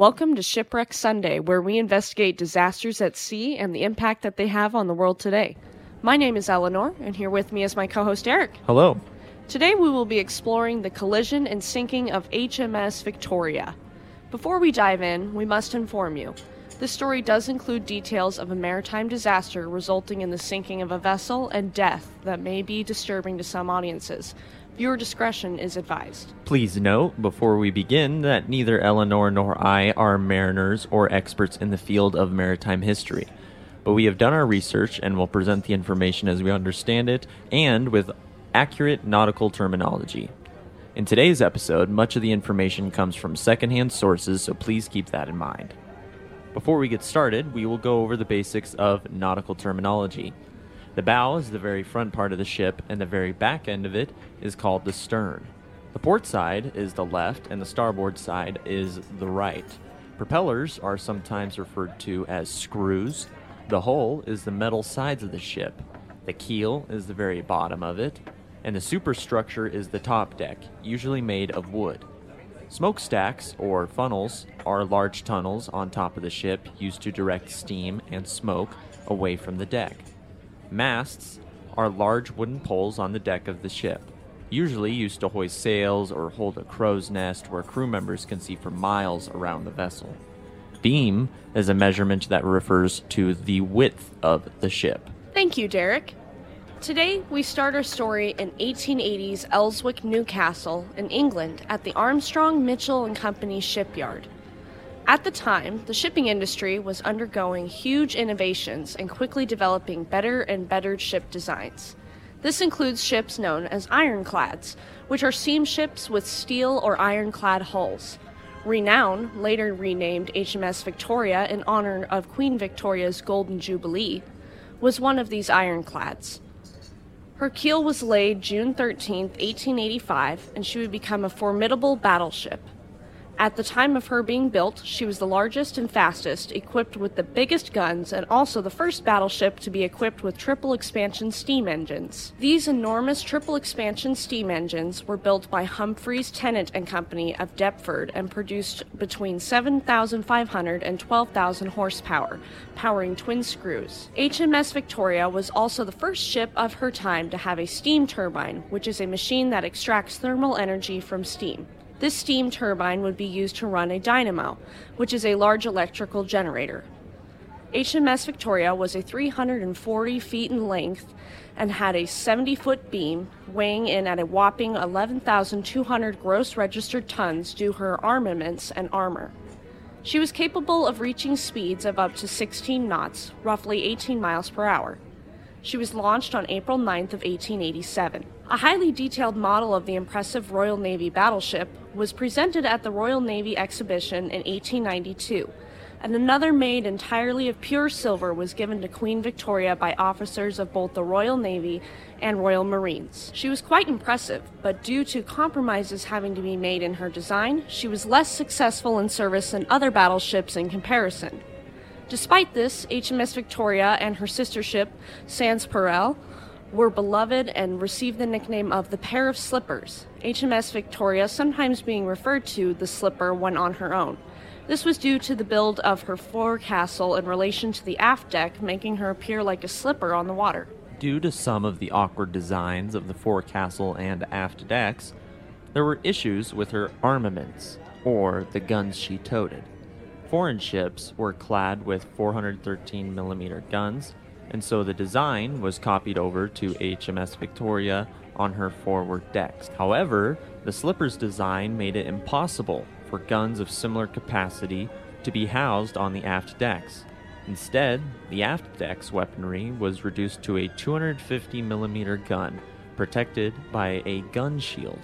Welcome to Shipwreck Sunday, where we investigate disasters at sea and the impact that they have on the world today. My name is Eleanor, and here with me is my co host Eric. Hello. Today we will be exploring the collision and sinking of HMS Victoria. Before we dive in, we must inform you. This story does include details of a maritime disaster resulting in the sinking of a vessel and death that may be disturbing to some audiences. Viewer discretion is advised. Please note before we begin that neither Eleanor nor I are mariners or experts in the field of maritime history. But we have done our research and will present the information as we understand it and with accurate nautical terminology. In today's episode, much of the information comes from secondhand sources, so please keep that in mind. Before we get started, we will go over the basics of nautical terminology. The bow is the very front part of the ship, and the very back end of it is called the stern. The port side is the left, and the starboard side is the right. Propellers are sometimes referred to as screws. The hull is the metal sides of the ship. The keel is the very bottom of it, and the superstructure is the top deck, usually made of wood. Smokestacks, or funnels, are large tunnels on top of the ship used to direct steam and smoke away from the deck. Masts are large wooden poles on the deck of the ship, usually used to hoist sails or hold a crow's nest where crew members can see for miles around the vessel. Beam is a measurement that refers to the width of the ship. Thank you, Derek. Today, we start our story in 1880s Elswick, Newcastle, in England, at the Armstrong, Mitchell and Company shipyard. At the time, the shipping industry was undergoing huge innovations and quickly developing better and better ship designs. This includes ships known as ironclads, which are steamships with steel or ironclad hulls. Renown, later renamed HMS Victoria in honor of Queen Victoria's Golden Jubilee, was one of these ironclads. Her keel was laid June 13, 1885, and she would become a formidable battleship. At the time of her being built, she was the largest and fastest, equipped with the biggest guns, and also the first battleship to be equipped with triple expansion steam engines. These enormous triple expansion steam engines were built by Humphreys Tennant and Company of Deptford and produced between 7,500 and 12,000 horsepower, powering twin screws. HMS Victoria was also the first ship of her time to have a steam turbine, which is a machine that extracts thermal energy from steam. This steam turbine would be used to run a dynamo, which is a large electrical generator. HMS Victoria was a 340 feet in length and had a 70 foot beam, weighing in at a whopping 11,200 gross registered tons due her armaments and armor. She was capable of reaching speeds of up to 16 knots, roughly 18 miles per hour. She was launched on April 9th of 1887. A highly detailed model of the impressive Royal Navy battleship was presented at the Royal Navy exhibition in 1892, and another made entirely of pure silver was given to Queen Victoria by officers of both the Royal Navy and Royal Marines. She was quite impressive, but due to compromises having to be made in her design, she was less successful in service than other battleships in comparison. Despite this, HMS Victoria and her sister ship, Sanspareil, were beloved and received the nickname of the pair of slippers, HMS Victoria sometimes being referred to the slipper when on her own. This was due to the build of her forecastle in relation to the aft deck, making her appear like a slipper on the water. Due to some of the awkward designs of the forecastle and aft decks, there were issues with her armaments, or the guns she toted. Foreign ships were clad with 413 millimeter guns, and so the design was copied over to HMS Victoria on her forward decks. However, the slipper's design made it impossible for guns of similar capacity to be housed on the aft decks. Instead, the aft deck's weaponry was reduced to a 250 millimeter gun protected by a gun shield.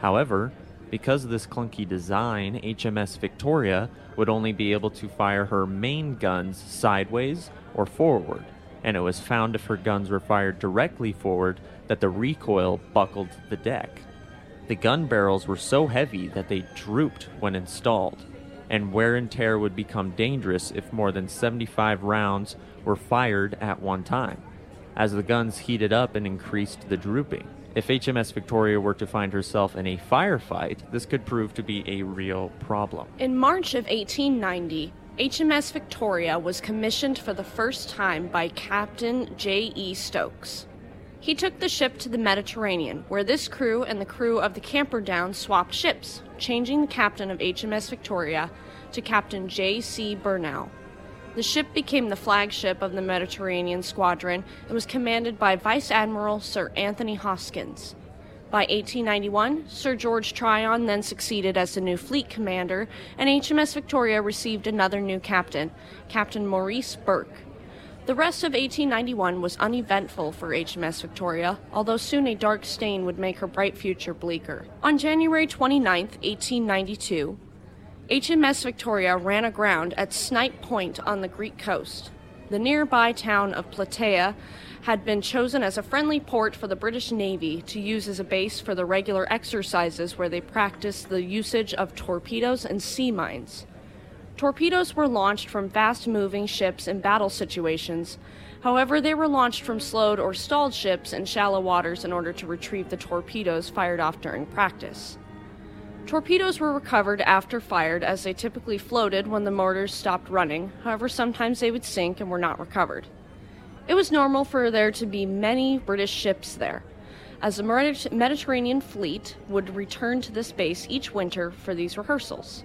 However, because of this clunky design, HMS Victoria would only be able to fire her main guns sideways or forward, and it was found if her guns were fired directly forward that the recoil buckled the deck. The gun barrels were so heavy that they drooped when installed, and wear and tear would become dangerous if more than 75 rounds were fired at one time, as the guns heated up and increased the drooping. If HMS Victoria were to find herself in a firefight, this could prove to be a real problem. In March of 1890, HMS Victoria was commissioned for the first time by Captain J.E. Stokes. He took the ship to the Mediterranean, where this crew and the crew of the Camperdown swapped ships, changing the captain of HMS Victoria to Captain J.C. Burnell. The ship became the flagship of the Mediterranean Squadron and was commanded by Vice Admiral Sir Anthony Hoskins. By 1891, Sir George Tryon then succeeded as the new fleet commander, and HMS Victoria received another new captain, Captain Maurice Bourke. The rest of 1891 was uneventful for HMS Victoria, although soon a dark stain would make her bright future bleaker. On January 29, 1892, HMS Victoria ran aground at Snipe Point on the Greek coast. The nearby town of Plataea had been chosen as a friendly port for the British Navy to use as a base for the regular exercises where they practiced the usage of torpedoes and sea mines. Torpedoes were launched from fast moving ships in battle situations. However, they were launched from slowed or stalled ships in shallow waters in order to retrieve the torpedoes fired off during practice. Torpedoes were recovered after fired as they typically floated when the mortars stopped running, however, sometimes they would sink and were not recovered. It was normal for there to be many British ships there, as the Mediterranean fleet would return to this base each winter for these rehearsals.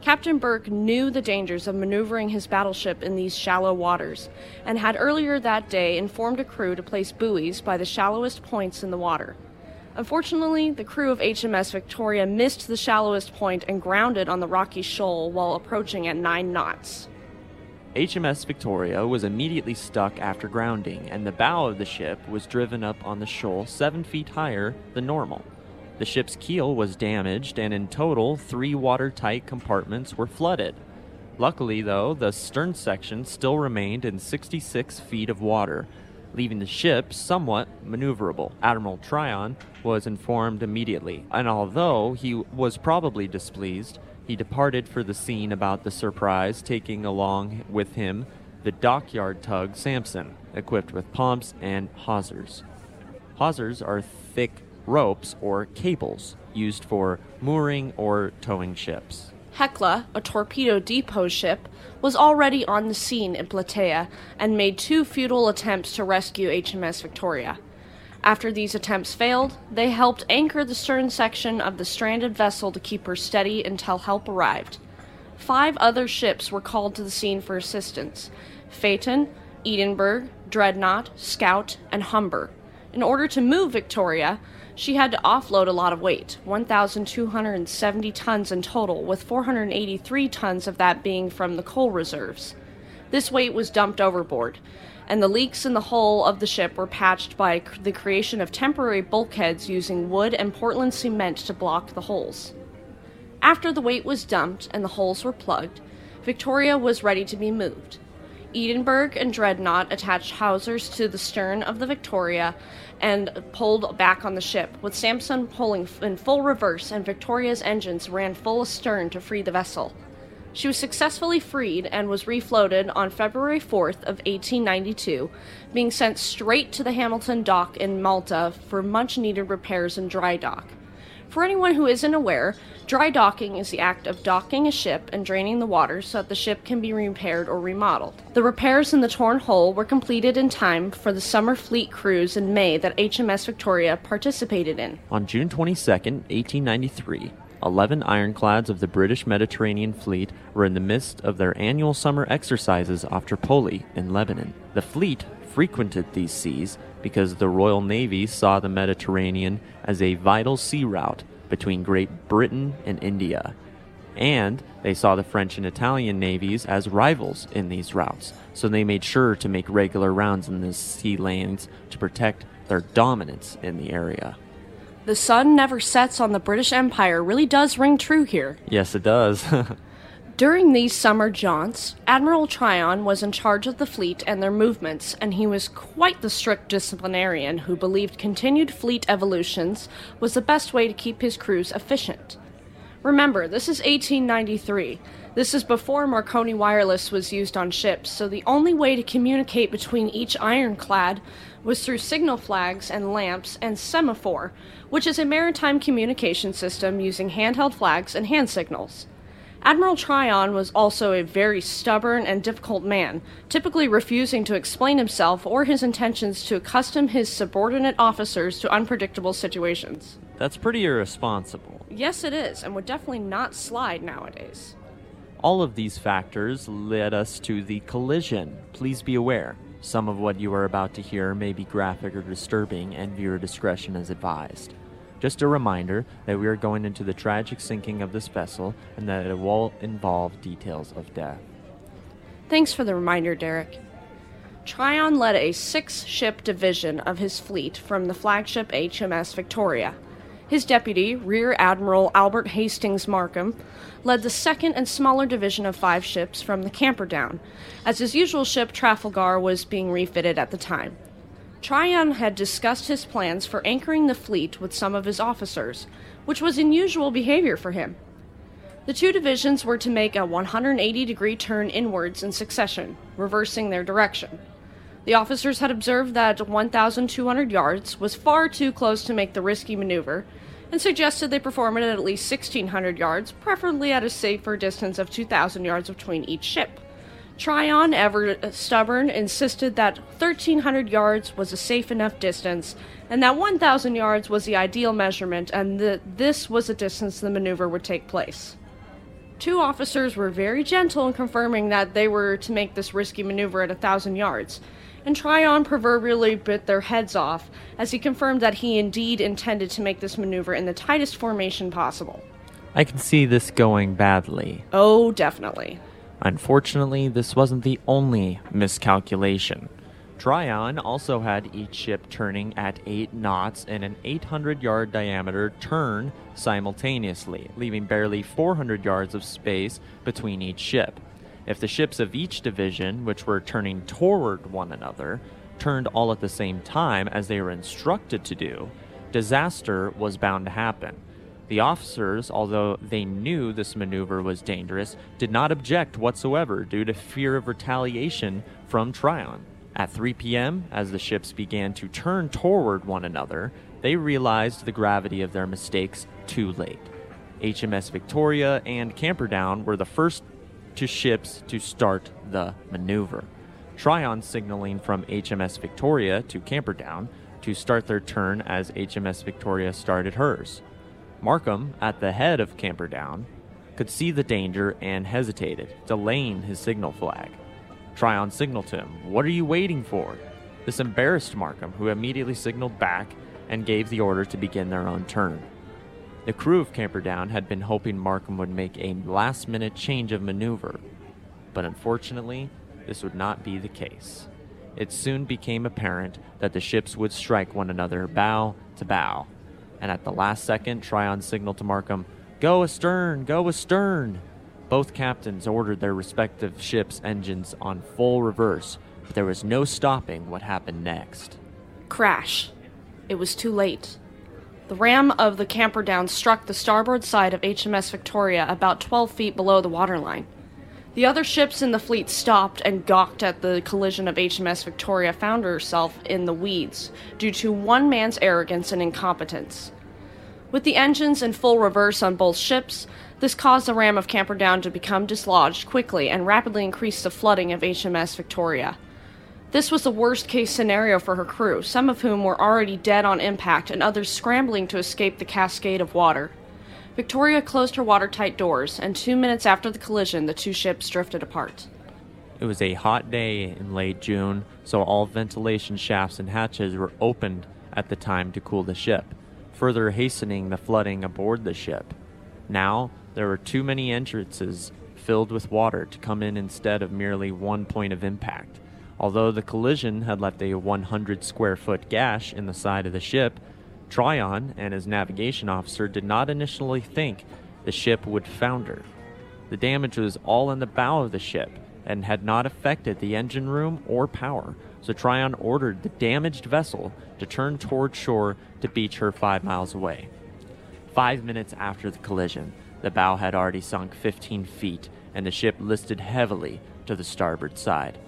Captain Bourke knew the dangers of maneuvering his battleship in these shallow waters, and had earlier that day informed a crew to place buoys by the shallowest points in the water. Unfortunately, the crew of HMS Victoria missed the shallowest point and grounded on the rocky shoal while approaching at nine knots. HMS Victoria was immediately stuck after grounding, and the bow of the ship was driven up on the shoal seven feet higher than normal. The ship's keel was damaged, and in total, three watertight compartments were flooded. Luckily, though, the stern section still remained in 66 feet of water, leaving the ship somewhat maneuverable. Admiral Tryon was informed immediately, and although he was probably displeased, he departed for the scene about the surprise, taking along with him the dockyard tug Samson, equipped with pumps and hawsers. Hawsers are thick ropes or cables used for mooring or towing ships. Hecla, a torpedo depot ship, was already on the scene in Plataea and made two futile attempts to rescue HMS Victoria. After these attempts failed, they helped anchor the stern section of the stranded vessel to keep her steady until help arrived. Five other ships were called to the scene for assistance Phaeton, Edinburgh, Dreadnought, Scout, and Humber. In order to move Victoria, she had to offload a lot of weight 1,270 tons in total, with 483 tons of that being from the coal reserves. This weight was dumped overboard, and the leaks in the hull of the ship were patched by the creation of temporary bulkheads using wood and Portland cement to block the holes. After the weight was dumped and the holes were plugged, Victoria was ready to be moved. Edinburgh and Dreadnought attached hawsers to the stern of the Victoria and pulled back on the ship, with Samson pulling in full reverse and Victoria's engines ran full astern to free the vessel. She was successfully freed and was refloated on February 4th of 1892, being sent straight to the Hamilton dock in Malta for much needed repairs and dry dock. For anyone who isn't aware, dry docking is the act of docking a ship and draining the water so that the ship can be repaired or remodeled. The repairs in the torn hull were completed in time for the summer fleet cruise in May that HMS Victoria participated in. On June 22, 1893, 11 ironclads of the British Mediterranean Fleet were in the midst of their annual summer exercises off Tripoli in Lebanon. The fleet frequented these seas because the Royal Navy saw the Mediterranean as a vital sea route between Great Britain and India. And they saw the French and Italian navies as rivals in these routes, so they made sure to make regular rounds in these sea lanes to protect their dominance in the area. The sun never sets on the British Empire really does ring true here. Yes, it does. During these summer jaunts, Admiral Tryon was in charge of the fleet and their movements, and he was quite the strict disciplinarian who believed continued fleet evolutions was the best way to keep his crews efficient. Remember, this is 1893. This is before Marconi wireless was used on ships, so the only way to communicate between each ironclad was through signal flags and lamps and semaphore, which is a maritime communication system using handheld flags and hand signals. Admiral Tryon was also a very stubborn and difficult man, typically refusing to explain himself or his intentions to accustom his subordinate officers to unpredictable situations. That's pretty irresponsible. Yes, it is, and would definitely not slide nowadays. All of these factors led us to the collision. Please be aware, some of what you are about to hear may be graphic or disturbing, and viewer discretion is advised. Just a reminder that we are going into the tragic sinking of this vessel and that it will involve details of death. Thanks for the reminder, Derek. Tryon led a six ship division of his fleet from the flagship HMS Victoria. His deputy, Rear Admiral Albert Hastings Markham, led the second and smaller division of five ships from the Camperdown, as his usual ship Trafalgar was being refitted at the time. Tryon had discussed his plans for anchoring the fleet with some of his officers, which was unusual behavior for him. The two divisions were to make a 180 degree turn inwards in succession, reversing their direction. The officers had observed that 1,200 yards was far too close to make the risky maneuver and suggested they perform it at at least 1,600 yards, preferably at a safer distance of 2,000 yards between each ship. Tryon, ever stubborn, insisted that 1,300 yards was a safe enough distance, and that 1,000 yards was the ideal measurement, and that this was the distance the maneuver would take place. Two officers were very gentle in confirming that they were to make this risky maneuver at a 1,000 yards, and Tryon proverbially bit their heads off as he confirmed that he indeed intended to make this maneuver in the tightest formation possible. I can see this going badly. Oh, definitely. Unfortunately, this wasn't the only miscalculation. Tryon also had each ship turning at 8 knots in an 800 yard diameter turn simultaneously, leaving barely 400 yards of space between each ship. If the ships of each division, which were turning toward one another, turned all at the same time as they were instructed to do, disaster was bound to happen. The officers, although they knew this maneuver was dangerous, did not object whatsoever due to fear of retaliation from Tryon. At 3 p.m., as the ships began to turn toward one another, they realized the gravity of their mistakes too late. HMS Victoria and Camperdown were the first two ships to start the maneuver. Tryon signaling from HMS Victoria to Camperdown to start their turn as HMS Victoria started hers. Markham, at the head of Camperdown, could see the danger and hesitated, delaying his signal flag. Tryon signaled to him, What are you waiting for? This embarrassed Markham, who immediately signaled back and gave the order to begin their own turn. The crew of Camperdown had been hoping Markham would make a last minute change of maneuver, but unfortunately, this would not be the case. It soon became apparent that the ships would strike one another bow to bow, and at the last second, Tryon signaled to Markham, Go astern, go astern! Both captains ordered their respective ships' engines on full reverse, but there was no stopping what happened next. Crash. It was too late. The ram of the Camperdown struck the starboard side of HMS Victoria about 12 feet below the waterline. The other ships in the fleet stopped and gawked at the collision of HMS Victoria found herself in the weeds due to one man's arrogance and incompetence. With the engines in full reverse on both ships, this caused the ram of Camperdown to become dislodged quickly and rapidly increased the flooding of HMS Victoria. This was the worst case scenario for her crew, some of whom were already dead on impact and others scrambling to escape the cascade of water. Victoria closed her watertight doors, and two minutes after the collision, the two ships drifted apart. It was a hot day in late June, so all ventilation shafts and hatches were opened at the time to cool the ship, further hastening the flooding aboard the ship. Now, there were too many entrances filled with water to come in instead of merely one point of impact. Although the collision had left a 100 square foot gash in the side of the ship, Tryon and his navigation officer did not initially think the ship would founder. The damage was all in the bow of the ship and had not affected the engine room or power, so Tryon ordered the damaged vessel to turn toward shore to beach her five miles away. Five minutes after the collision, The bow had already sunk 15 feet, and the ship listed heavily to the starboard side.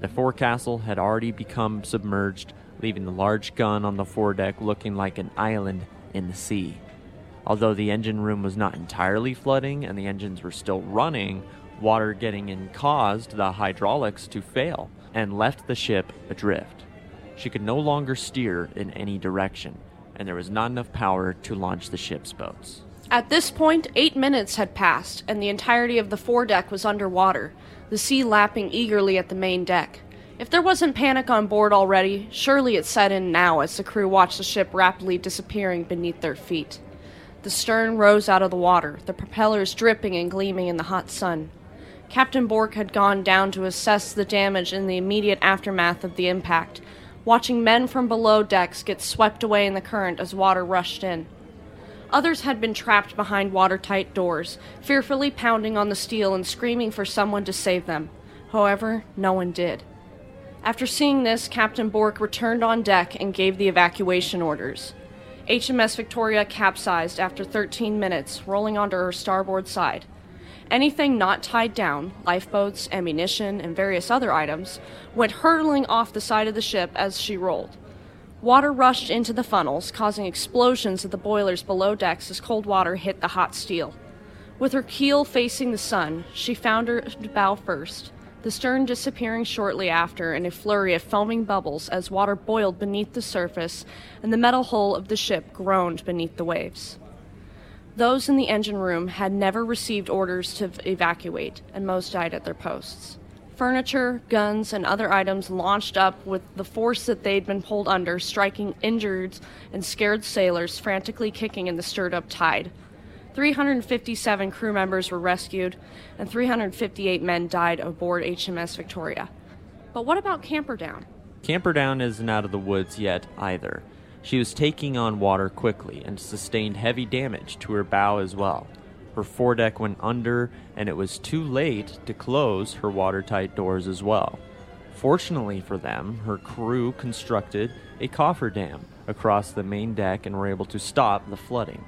The forecastle had already become submerged, leaving the large gun on the foredeck looking like an island in the sea. Although the engine room was not entirely flooding and the engines were still running, water getting in caused the hydraulics to fail and left the ship adrift. She could no longer steer in any direction, and there was not enough power to launch the ship's boats. At this point, eight minutes had passed, and the entirety of the foredeck was underwater, the sea lapping eagerly at the main deck. If there wasn't panic on board already, surely it set in now as the crew watched the ship rapidly disappearing beneath their feet. The stern rose out of the water, the propellers dripping and gleaming in the hot sun. Captain Bork had gone down to assess the damage in the immediate aftermath of the impact, watching men from below decks get swept away in the current as water rushed in. Others had been trapped behind watertight doors, fearfully pounding on the steel and screaming for someone to save them. However, no one did. After seeing this, Captain Bork returned on deck and gave the evacuation orders. HMS Victoria capsized after 13 minutes, rolling onto her starboard side. Anything not tied down, lifeboats, ammunition, and various other items, went hurtling off the side of the ship as she rolled. Water rushed into the funnels, causing explosions at the boilers below decks as cold water hit the hot steel. With her keel facing the sun, she foundered bow first, the stern disappearing shortly after in a flurry of foaming bubbles as water boiled beneath the surface and the metal hull of the ship groaned beneath the waves. Those in the engine room had never received orders to evacuate, and most died at their posts. Furniture, guns, and other items launched up with the force that they'd been pulled under, striking injured and scared sailors frantically kicking in the stirred up tide. 357 crew members were rescued, and 358 men died aboard HMS Victoria. But what about Camperdown? Camperdown isn't out of the woods yet either. She was taking on water quickly and sustained heavy damage to her bow as well. Her foredeck went under, and it was too late to close her watertight doors as well. Fortunately for them, her crew constructed a cofferdam across the main deck and were able to stop the flooding.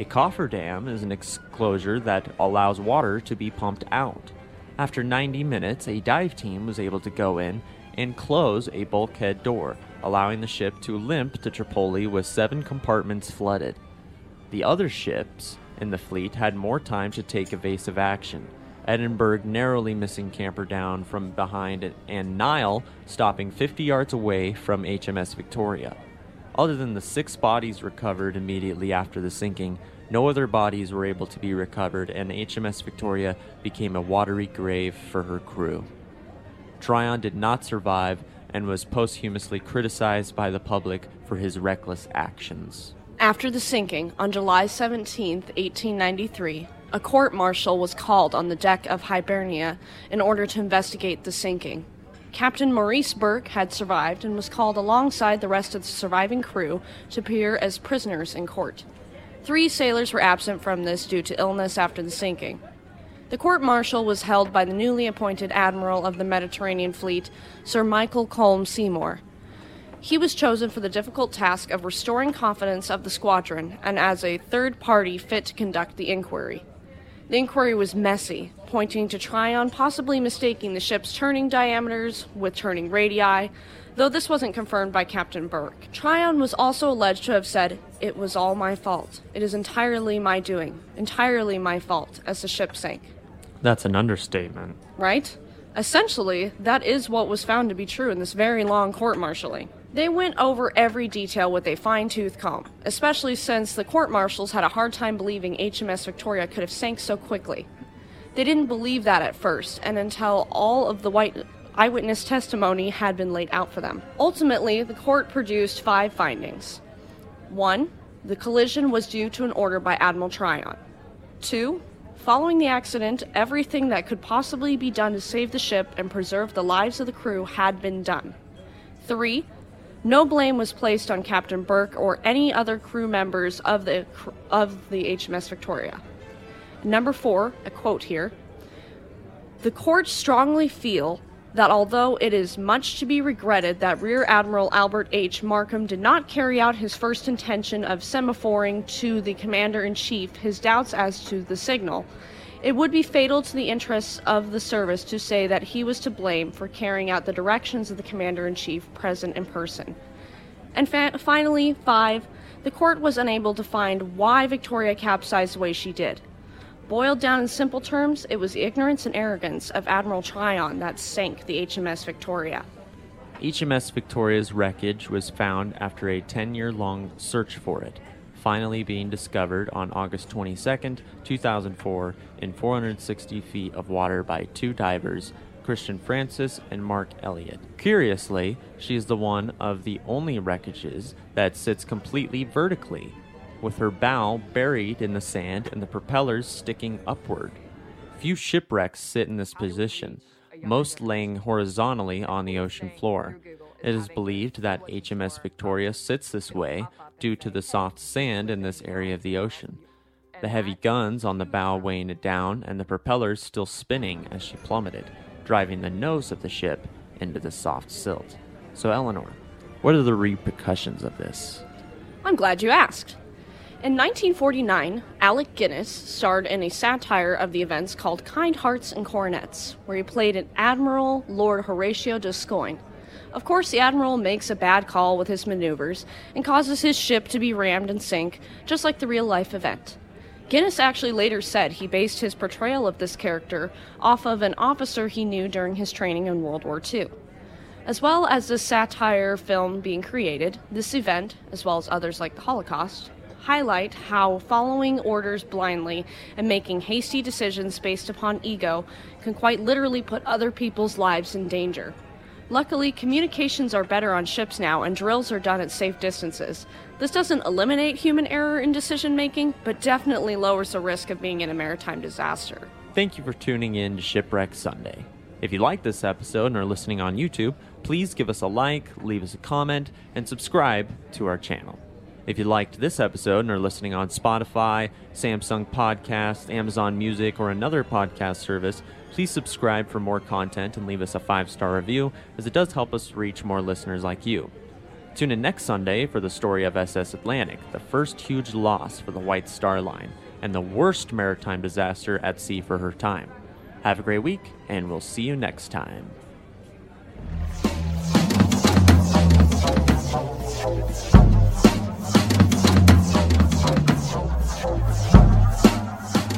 A cofferdam is an enclosure that allows water to be pumped out. After 90 minutes, a dive team was able to go in and close a bulkhead door, allowing the ship to limp to Tripoli with seven compartments flooded. The other ships in the fleet had more time to take evasive action. Edinburgh narrowly missing Camperdown from behind and Nile stopping 50 yards away from HMS Victoria. Other than the six bodies recovered immediately after the sinking, no other bodies were able to be recovered, and HMS Victoria became a watery grave for her crew. Tryon did not survive and was posthumously criticized by the public for his reckless actions. After the sinking, on July 17, 1893, a court martial was called on the deck of Hibernia in order to investigate the sinking. Captain Maurice Bourke had survived and was called alongside the rest of the surviving crew to appear as prisoners in court. Three sailors were absent from this due to illness after the sinking. The court martial was held by the newly appointed Admiral of the Mediterranean Fleet, Sir Michael Culme-Seymour. He was chosen for the difficult task of restoring confidence of the squadron and as a third party fit to conduct the inquiry. The inquiry was messy, pointing to Tryon possibly mistaking the ship's turning diameters with turning radii, though this wasn't confirmed by Captain Bourke. Tryon was also alleged to have said, It was all my fault. It is entirely my doing, entirely my fault, as the ship sank. That's an understatement. Right? Essentially, that is what was found to be true in this very long court martialing. They went over every detail with a fine tooth comb, especially since the court martials had a hard time believing HMS Victoria could have sank so quickly. They didn't believe that at first, and until all of the white eyewitness testimony had been laid out for them. Ultimately, the court produced five findings. One, the collision was due to an order by Admiral Tryon. Two, Following the accident, everything that could possibly be done to save the ship and preserve the lives of the crew had been done. 3. No blame was placed on Captain Bourke or any other crew members of the of the HMS Victoria. Number 4, a quote here. The court strongly feel that although it is much to be regretted that Rear Admiral Albert H. Markham did not carry out his first intention of semaphoring to the Commander in Chief his doubts as to the signal, it would be fatal to the interests of the service to say that he was to blame for carrying out the directions of the Commander in Chief present in person. And fa- finally, five, the court was unable to find why Victoria capsized the way she did. Boiled down in simple terms, it was the ignorance and arrogance of Admiral Tryon that sank the HMS Victoria. HMS Victoria's wreckage was found after a 10 year long search for it, finally being discovered on August 22, 2004, in 460 feet of water by two divers, Christian Francis and Mark Ellyatt. Curiously, she is the one of the only wreckages that sits completely vertically with her bow buried in the sand and the propellers sticking upward. Few shipwrecks sit in this position, most laying horizontally on the ocean floor. It is believed that HMS Victoria sits this way due to the soft sand in this area of the ocean. The heavy guns on the bow weighing it down, and the propellers still spinning as she plummeted, driving the nose of the ship into the soft silt. So, Eleanor, what are the repercussions of this? I'm glad you asked. In 1949, Alec Guinness starred in a satire of the events called Kind Hearts and Coronets, where he played an Admiral Lord Horatio D'Ascoyne. Of course, the Admiral makes a bad call with his maneuvers and causes his ship to be rammed and sink, just like the real life event. Guinness actually later said he based his portrayal of this character off of an officer he knew during his training in World War II. As well as the satire film being created, this event, as well as others like the Holocaust, highlight how following orders blindly and making hasty decisions based upon ego can quite literally put other people's lives in danger. Luckily, communications are better on ships now and drills are done at safe distances. This doesn't eliminate human error in decision making, but definitely lowers the risk of being in a maritime disaster. Thank you for tuning in to Shipwreck Sunday. If you like this episode and are listening on YouTube, please give us a like, leave us a comment, and subscribe to our channel. If you liked this episode and are listening on Spotify, Samsung Podcast, Amazon Music, or another podcast service, please subscribe for more content and leave us a five star review, as it does help us reach more listeners like you. Tune in next Sunday for the story of SS Atlantic, the first huge loss for the White Star Line, and the worst maritime disaster at sea for her time. Have a great week, and we'll see you next time.